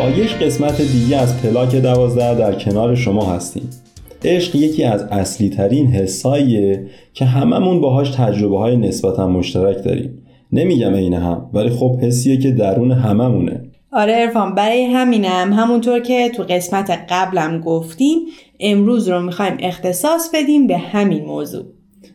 با یک قسمت دیگه از پلاک دوازده در کنار شما هستیم. عشق یکی از اصلی ترین حساییه که هممون باهاش تجربه های نسبتا مشترک داریم. نمیگم این هم ولی خب حسیه که درون هممونه. آره ارفان برای همینم. همونطور که تو قسمت قبلم گفتیم امروز رو می‌خوایم اختصاص بدیم به همین موضوع.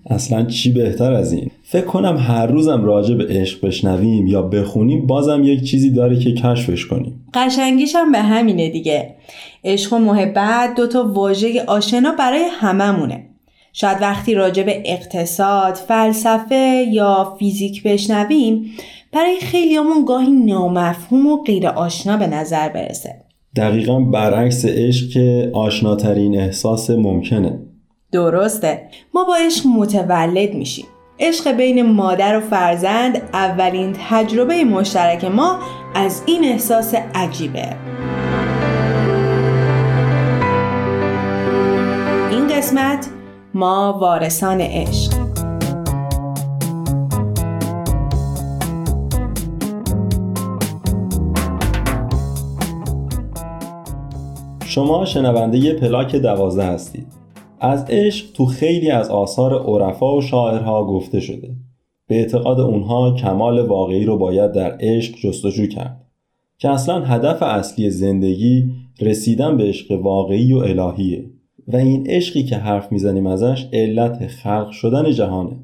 اصلا چی بهتر از این؟ فکر کنم هر روزم راجع به عشق بشنویم یا بخونیم بازم یک چیزی داره که کشفش کنیم. قشنگیش هم به همینه دیگه. عشق و محبت دوتا واژه آشنا برای هممونه. شاید وقتی راجع به اقتصاد، فلسفه یا فیزیک بشنویم برای خیلیامون گاهی نامفهوم و غیر آشنا به نظر برسه. دقیقا برعکس عشق که آشناترین احساس ممکنه. درسته. ما با عشق متولد میشیم. عشق بین مادر و فرزند اولین تجربه مشترک ما از این احساس عجیبه. این قسمت ما وارثان عشق. شما شنونده پلاک دوازده هستید. از عشق تو خیلی از آثار عرفا و شاعرها گفته شده. به اعتقاد اونها کمال واقعی رو باید در عشق جستجو کرد. که اصلا هدف اصلی زندگی رسیدن به عشق واقعی و الهیه. و این عشقی که حرف می‌زنیم ازش علت خلق شدن جهانه.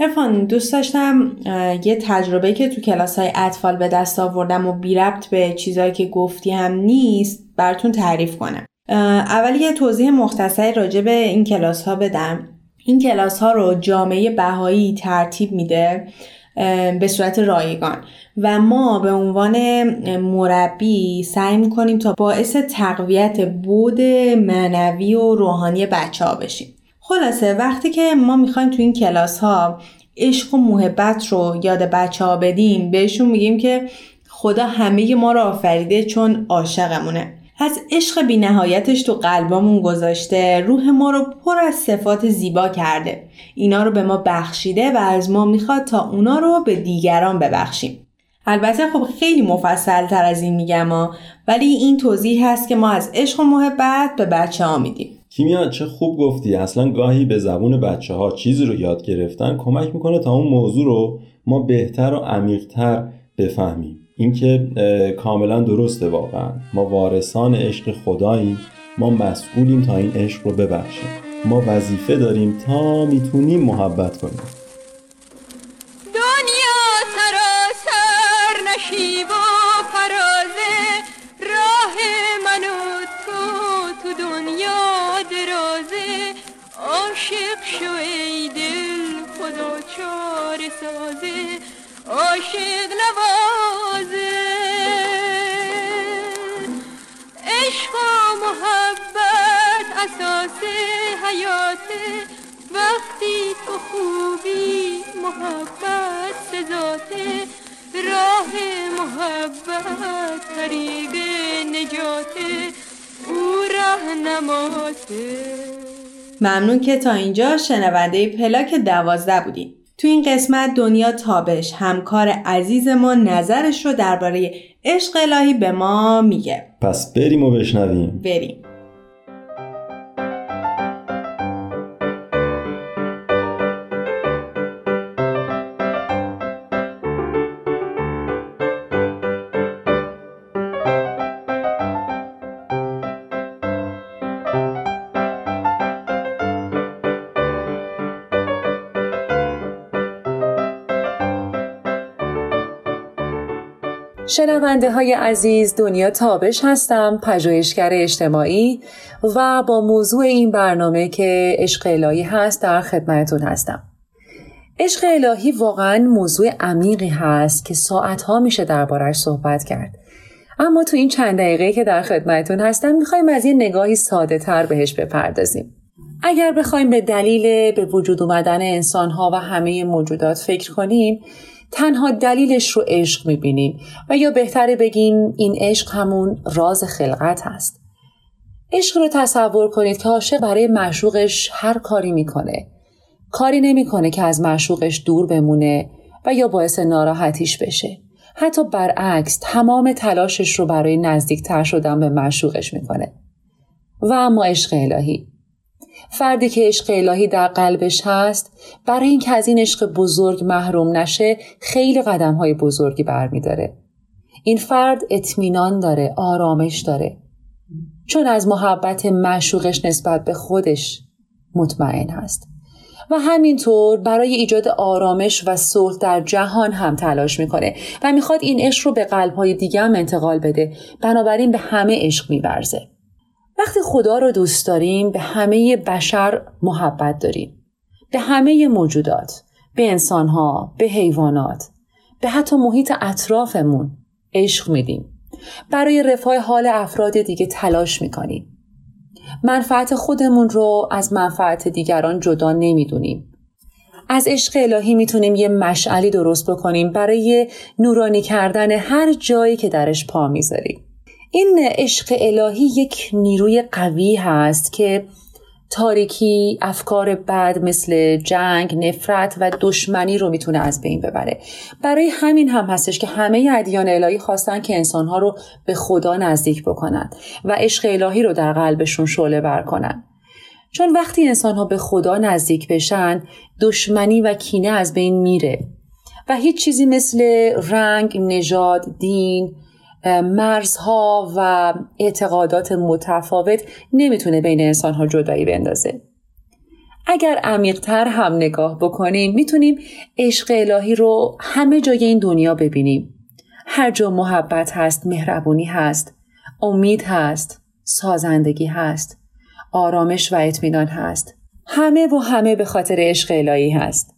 ارفان دوست داشتم یه تجربه که تو کلاس های اطفال به دست آوردم و بی ربط به چیزایی که گفتی هم نیست براتون تعریف کنم. اول یه توضیح مختصری راجع به این کلاس ها بدم. این کلاس ها رو جامعه بهایی ترتیب میده به صورت رایگان. و ما به عنوان مربی سعی می‌کنیم تا باعث تقویت بود معنوی و روحانی بچه ها بشیم. خلاصه وقتی که ما می‌خوایم تو این کلاس ها عشق و محبت رو یاد بچه ها بدیم بهشون میگیم که خدا همه ما رو آفریده چون عاشقمونه. از عشق بینهایتش تو قلبامون گذاشته روح ما رو پر از صفات زیبا کرده. اینا رو به ما بخشیده و از ما می‌خواد تا اونا رو به دیگران ببخشیم. البته خب خیلی مفصل تر از این میگم ها ولی این توضیح هست که ما از عشق و محبت به بچه ها میدیم. کیمیا چه خوب گفتی. اصلا گاهی به زبون بچه ها چیزی رو یاد گرفتن کمک می‌کنه تا اون موضوع رو ما بهتر و عمیقتر بفهمیم. اینکه کاملا درسته واقعا. ما وارثان عشق خداییم ما مسئولیم تا این عشق رو ببخشیم. ما وظیفه داریم تا می‌تونیم محبت کنیم. عاشق شو ای دل خدا چار سازه عاشق نوازه. عشق و محبت اساس حیاته وقتی تو خوبی محبت سزاته راه محبت طریق نجاته او نماته ممنون که تا اینجا شنونده پلاک دوازده بودیم تو این قسمت دنیا تابش همکار عزیز ما نظرش رو درباره عشق الهی به ما میگه. پس بریم و بشنویم. بریم. شنونده های عزیز دنیا تابش هستم پژوهشگر اجتماعی و با موضوع این برنامه که عشق الهی هست در خدمتتون هستم. عشق الهی واقعا موضوع عمیقی هست که ساعتها میشه دربارش صحبت کرد. اما تو این چند دقیقه که در خدمتتون هستم می‌خوایم از یه نگاهی ساده تر بهش بپردازیم. اگر بخوایم به دلیل به وجود اومدن انسانها و همه موجودات فکر کنیم تنها دلیلش رو عشق می‌بینیم و یا بهتره بگیم این عشق همون راز خلقت هست. عشق رو تصور کنید که عاشق برای معشوقش هر کاری می‌کنه. کاری نمی‌کنه که از معشوقش دور بمونه و یا باعث ناراحتیش بشه. حتی برعکس تمام تلاشش رو برای نزدیکتر شدن به معشوقش می‌کنه. و اما عشق الهی فردی که عشق الهی در قلبش هست برای اینکه از این عشق بزرگ محروم نشه خیلی قدم های بزرگی برمیداره. این فرد اطمینان داره آرامش داره. چون از محبت معشوقش نسبت به خودش مطمئن هست. و همینطور برای ایجاد آرامش و صلح در جهان هم تلاش می‌کنه و می‌خواد این عشق رو به قلبهای دیگه هم انتقال بده. بنابراین به همه عشق میورزه. وقتی خدا رو دوست داریم به همه بشر محبت داریم. به همه موجودات به انسانها به حیوانات به حتی محیط اطرافمون عشق میدیم. برای رفاه حال افراد دیگه تلاش می‌کنیم. منفعت خودمون رو از منفعت دیگران جدا نمی‌دونیم. از عشق الهی می‌تونیم یه مشعلی درست بکنیم برای نورانی کردن هر جایی که درش پا می‌ذاریم. این عشق الهی یک نیروی قوی هست که تاریکی افکار بد مثل جنگ نفرت و دشمنی رو می‌تونه از بین ببره. برای همین هم هستش که همه ادیان الهی خواستن که انسانها رو به خدا نزدیک بکنند و عشق الهی رو در قلبشون شعله بر کنن. چون وقتی انسانها به خدا نزدیک بشن دشمنی و کینه از بین میره و هیچ چیزی مثل رنگ، نژاد، دین، مرزها و اعتقادات متفاوت نمی‌تونه بین انسانها جدایی بندازه. اگر عمیقتر هم نگاه بکنیم می‌تونیم عشق الهی رو همه جای این دنیا ببینیم. هر جا محبت هست، مهربونی هست، امید هست، سازندگی هست، آرامش و اطمینان هست. همه و همه به خاطر عشق الهی هست.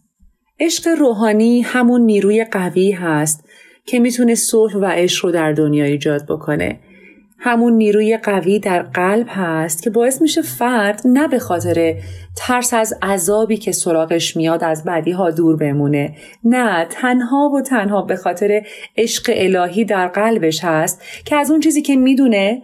عشق روحانی همون نیروی قوی هست که می‌تونه صلح و عشق رو در دنیا ایجاد بکنه. همون نیروی قوی در قلب هست که باعث میشه فرد نه به خاطر ترس از عذابی که سراغش میاد از بدی ها دور بمونه نه تنها و تنها به خاطر عشق الهی در قلبش هست که از اون چیزی که می‌دونه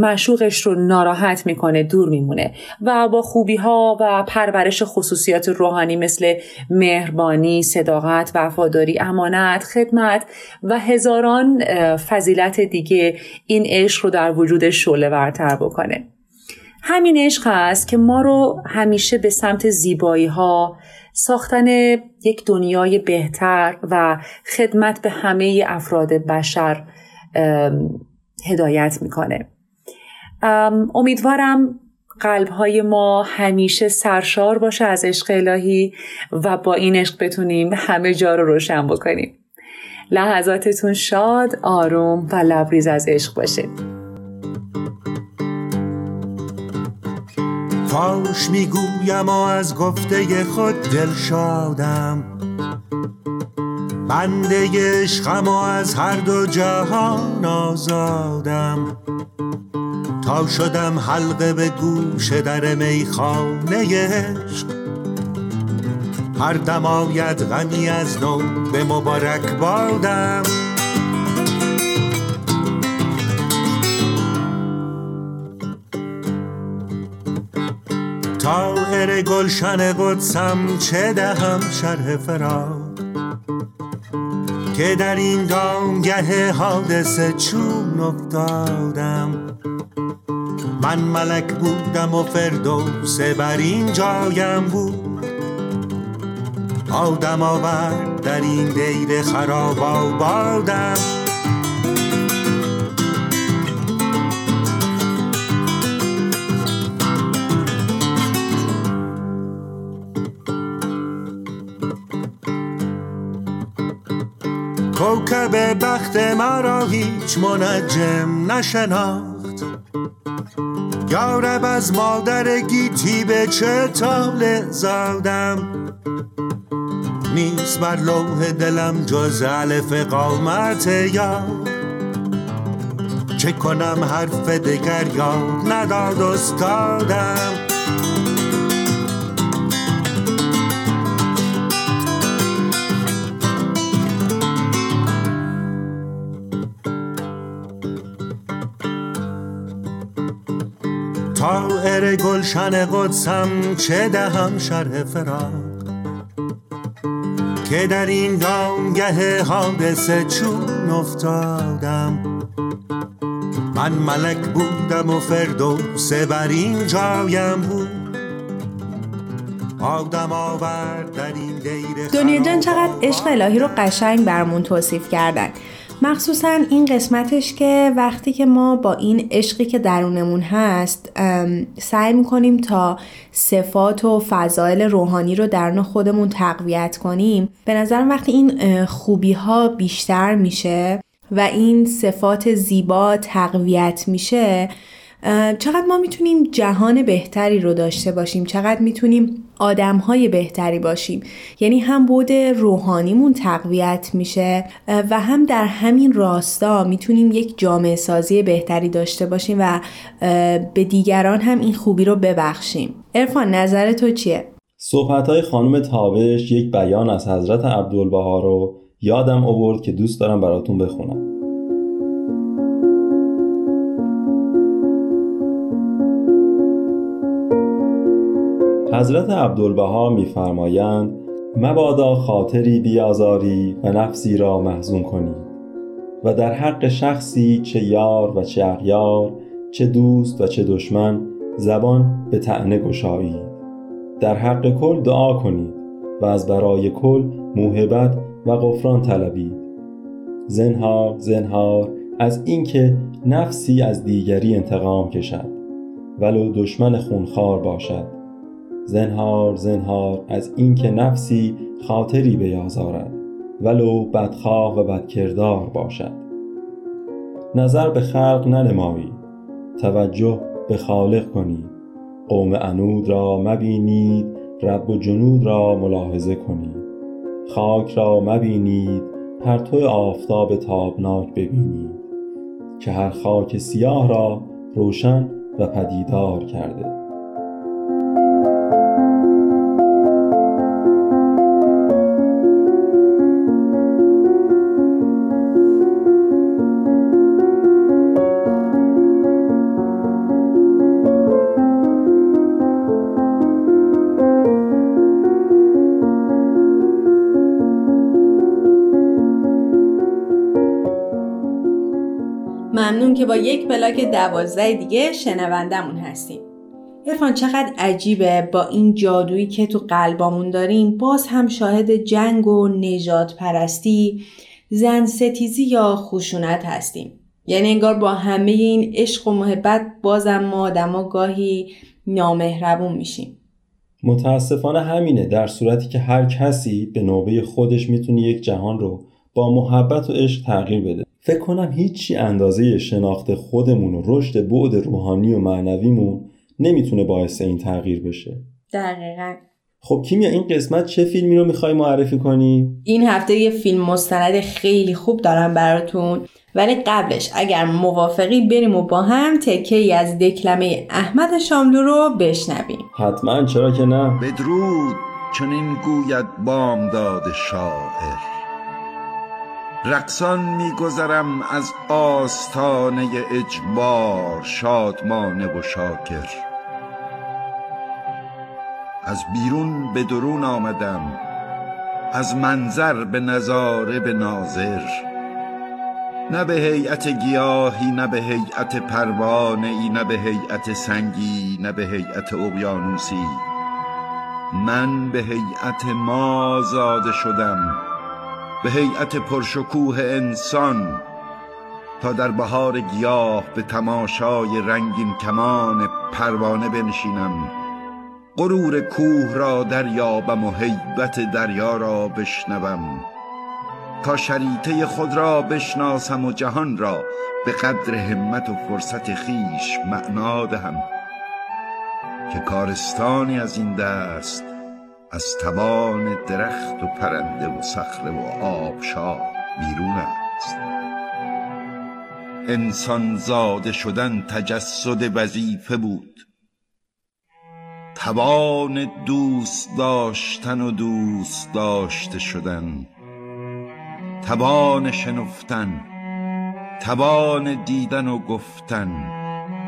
مشوقش رو ناراحت می‌کنه دور میمونه و با خوبی ها و پرورش خصوصیات روحانی مثل مهربانی، صداقت، وفاداری، امانت، خدمت و هزاران فضیلت دیگه این عشق رو در وجودش شعله ورتر بکنه. همین عشق هست که ما رو همیشه به سمت زیبایی ها ساختن یک دنیای بهتر و خدمت به همه افراد بشر هدایت می‌کنه. امیدوارم قلب های ما همیشه سرشار باشه از عشق الهی و با این عشق بتونیم همه جا رو روشن بکنیم. لحظاتتون شاد آروم و لبریز از عشق باشه. فاش می‌گویم و از گفته خود دل شادم. بنده عشقم و از هر دو جهان آزادم. تا شدم حلقه به گوش در میخانه عشق. هر دم آید غمی از نو به مبارک بادم. تاهر گلشن قدسم چه دهم شرح فرار که در این دامگه حادثه چون افتادم. من ملک بودم و فردوس بر این جایم بود. آدم آورد در این دیر خراب آبادم. کوکب بخت مرا هیچ منجم نشناخت. یارب از مادر گیتی به چه تاله زادم؟ نیست بر لوح دلم جز علف قامت یا چه کنم حرف دگر یاد نداد استادم؟ طائر گلشن قدسم چه دهم شرح فراق که در این دامگه حادثه چون افتادم. من ملک بودم و فردوس بر این جایم بود. دنیا جان چقدر عشق الهی رو قشنگ برمون توصیف کردن. مخصوصا این قسمتش که وقتی که ما با این عشقی که درونمون هست سعی می‌کنیم تا صفات و فضایل روحانی رو درون خودمون تقویت کنیم به نظرم وقتی این خوبی ها بیشتر میشه و این صفات زیبا تقویت میشه چقدر ما می‌تونیم جهان بهتری رو داشته باشیم؟ چقدر می‌تونیم آدم های بهتری باشیم؟ یعنی هم بود روحانیمون تقویت میشه و هم در همین راستا می‌تونیم یک جامعه سازی بهتری داشته باشیم و به دیگران هم این خوبی رو ببخشیم. ارفان نظر تو چیه؟ صحبت های خانم تابش یک بیان از حضرت عبدالبها رو یادم آورد که دوست دارم براتون بخونم. حضرت عبدالبها میفرمایند مبادا خاطری بیازاری و نفسی را محزون کنی و در حق شخصی چه یار و چه اغیار چه دوست و چه دشمن زبان به تعنه گشایی. در حق کل دعا کنید و از برای کل موهبت و غفران طلبید. زنهار زنهار از اینکه نفسی از دیگری انتقام کشد ولو دشمن خونخوار باشد. زنهار زنهار از اینکه نفسی خاطری بیازارد ولو بدخواه و بدکردار باشد. نظر به خلق ننمایید توجه به خالق کنید قوم انود را مبینید رب و جنود را ملاحظه کنید خاک را مبینید پرتو آفتاب تابناک ببینید که هر خاک سیاه را روشن و پدیدار کرده. ممنون که با یک پلاک دوازده دیگه شنوندمون هستیم. ارفان چقدر عجیبه با این جادویی که تو قلبامون داریم. باز هم شاهد جنگ و نجات پرستی زن ستیزی یا خشونت هستیم. یعنی انگار با همه این عشق و محبت بازم ما آدما گاهی نامهربون میشیم. متاسفانه همینه. در صورتی که هر کسی به نوبه خودش می‌تونه یک جهان رو با محبت و عشق تغییر بده. فکر کنم هیچی اندازه شناخت خودمون و رشد بعد روحانی و معنویمون نمی‌تونه باعث این تغییر بشه. دقیقا. خب کیمیا این قسمت چه فیلمی رو می‌خوای معرفی کنی؟ این هفته یه فیلم مستند خیلی خوب دارم براتون. ولی قبلش اگر موافقی بریم و با هم تکه ای از دکلمه احمد شاملو رو بشنویم. حتما چرا که نه؟ بدرود چنین گوید بامداد شاعر. رقصان میگذرم از آستانه اجبار شادمانه و شاکر. از بیرون به درون آمدم از منظر به نظاره به ناظر. نه به هیئت گیاهی نه به هیئت پروانه ای نه به هیئت سنگی نه به هیئت اقیانوسی. من به هیئت ما زاده شدم. به هیئت پرشکوه انسان تا در بهار گیاه به تماشای رنگین کمان پروانه بنشینم. غرور کوه را دریابم و هیبت دریا را بشنوم. تا شریطه خود را بشناسم و جهان را به قدر همت و فرصت خیش معنا دهم. که کارستانی از این دست از توان درخت و پرنده و صخره و آبشار بیرون است. انسان زاده شدن تجسد وظیفه بود. توان دوست داشتن و دوست داشته شدن. توان شنفتن توان دیدن و گفتن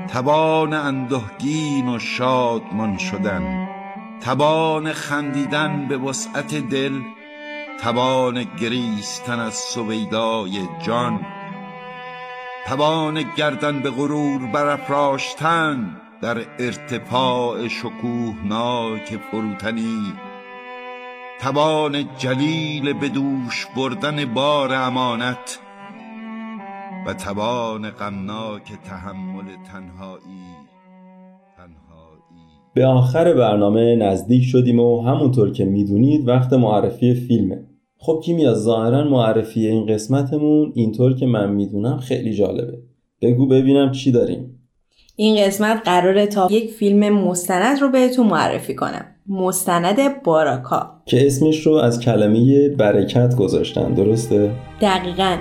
توان اندهگین و شادمان شدن. توان خندیدن به وسعت دل توان گریستن از سویدای جان توان گردن به غرور برافراشتن در ارتفاع شکوهناک فروتنی توان جلیل به دوش بردن بار امانت و توان غمناک تحمل تنهایی. به آخر برنامه نزدیک شدیم و همونطور که می‌دونید وقت معرفی فیلمه. خب کیمیا ظاهرا معرفی این قسمتمون اینطور که من می‌دونم خیلی جالبه. بگو ببینم چی داریم. این قسمت قراره تا یک فیلم مستند رو بهتون معرفی کنم. مستند باراکا که اسمش رو از کلمه برکت گذاشتن درسته؟ دقیقا.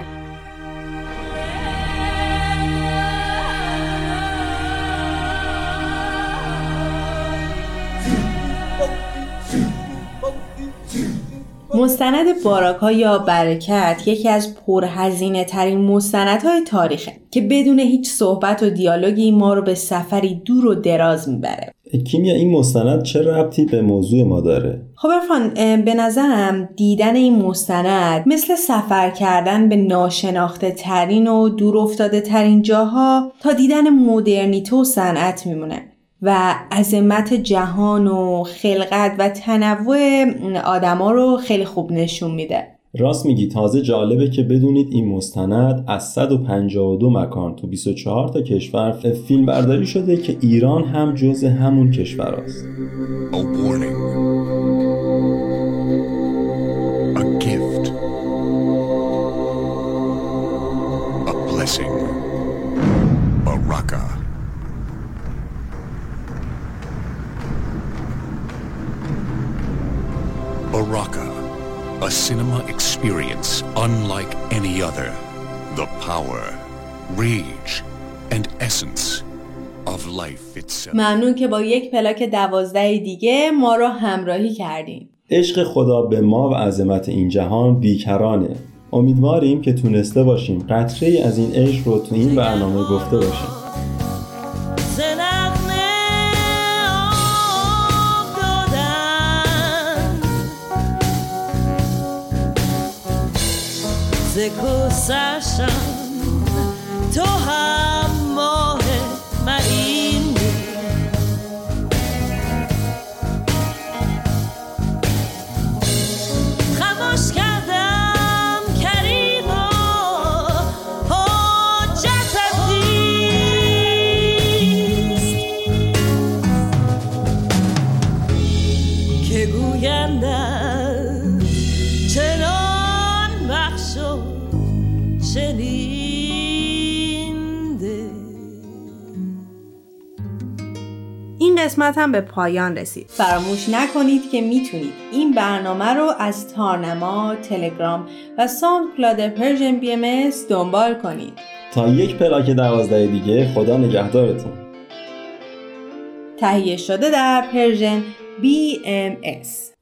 مستند باراکا یا برکت یکی از پرهزینه ترین مستندهای تاریخه که بدون هیچ صحبت و دیالوگی ما رو به سفری دور و دراز می‌بره کیمیا این مستند چه ربطی به موضوع ما داره؟ خب ارفان به نظرم دیدن این مستند مثل سفر کردن به ناشناخته ترین و دور افتاده ترین جاها تا دیدن مدرنیته و صنعت میمونه و عظمت جهان و خلقت و تنوع آدما رو خیلی خوب نشون میده راست میگی تازه جالبه که بدونید این مستند از 152 مکان تو 24 تا کشور فیلم برداری شده که ایران هم جز همون کشور است. Experience unlike any other. The power, rage, and essence of life itself. ممنون که با یک پلاک دوازده دیگه ما رو همراهی کردین. عشق خدا به ما و عظمت این جهان بیکرانه. امیدواریم که تونسته باشیم قطره از این عشق رو تو این برنامه گفته باشیم. گذشتم تو هم ماه قسمت هم به پایان رسید. فراموش نکنید که می‌تونید این برنامه رو از تارنما، تلگرام و SoundCloud Persian BMS دنبال کنید. تا یک پلاک دوازده دیگه خدا نگهدارتون. تهیه شده در Persian BMS